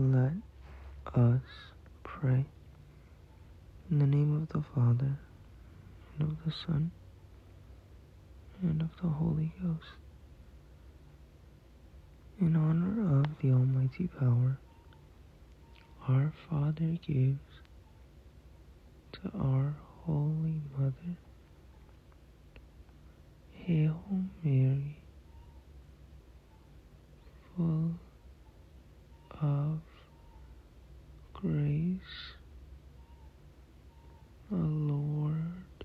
Let us pray. In the name of the Father, and of the Son, and of the Holy Ghost. In honor of the Almighty Power, our Father gives to our Holy Mother. Hail Mary, full of grace, the Lord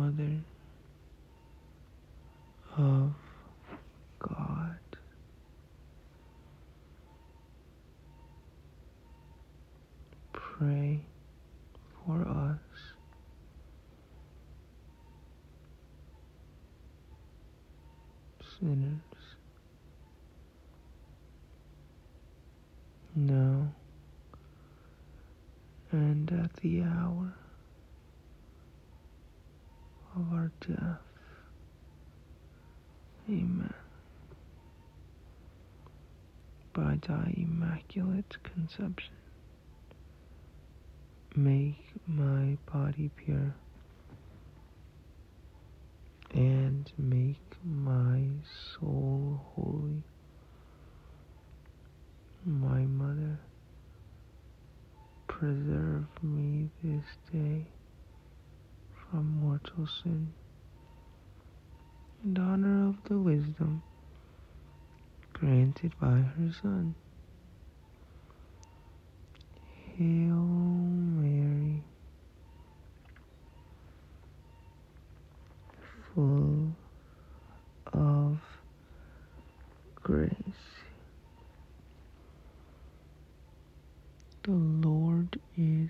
Mother of God, pray for us. Sinners now and at the hour of our Amen. By thy immaculate conception, make my body pure and make my soul holy. My mother, preserve me this day from mortal sin and honor of the wisdom granted by her Son. Hail Mary, full of grace. The Lord is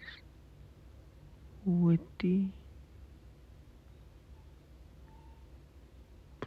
with thee.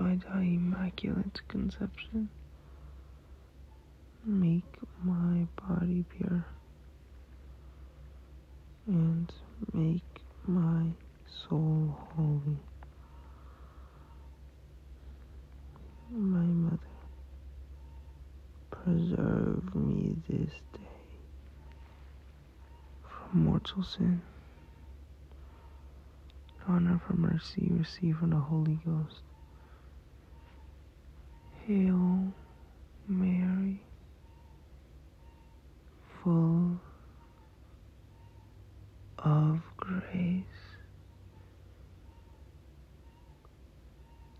By thy immaculate conception, make my body pure and make my soul holy. My mother, preserve me this day from mortal sin. Honor for mercy receive from the Holy Ghost. Hail Mary, full of grace.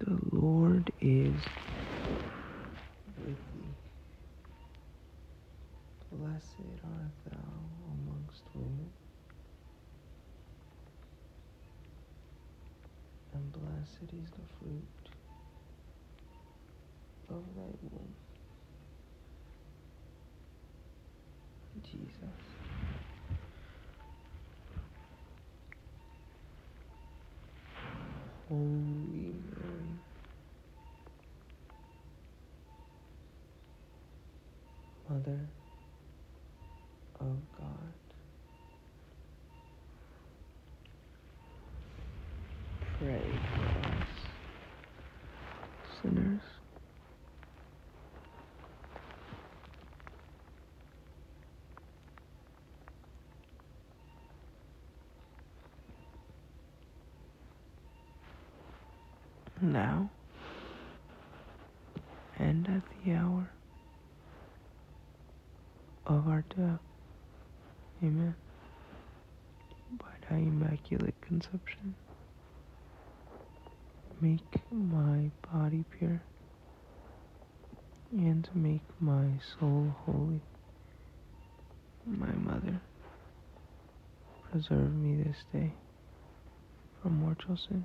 The Lord is with thee. Blessed art thou amongst women, and blessed is the fruit thy womb, Jesus. Holy Mary. Mother of God. Pray for us sinners. Now and at the hour of our death. Amen. By thy immaculate conception, make my body pure and make my soul holy. My mother, preserve me this day from mortal sin.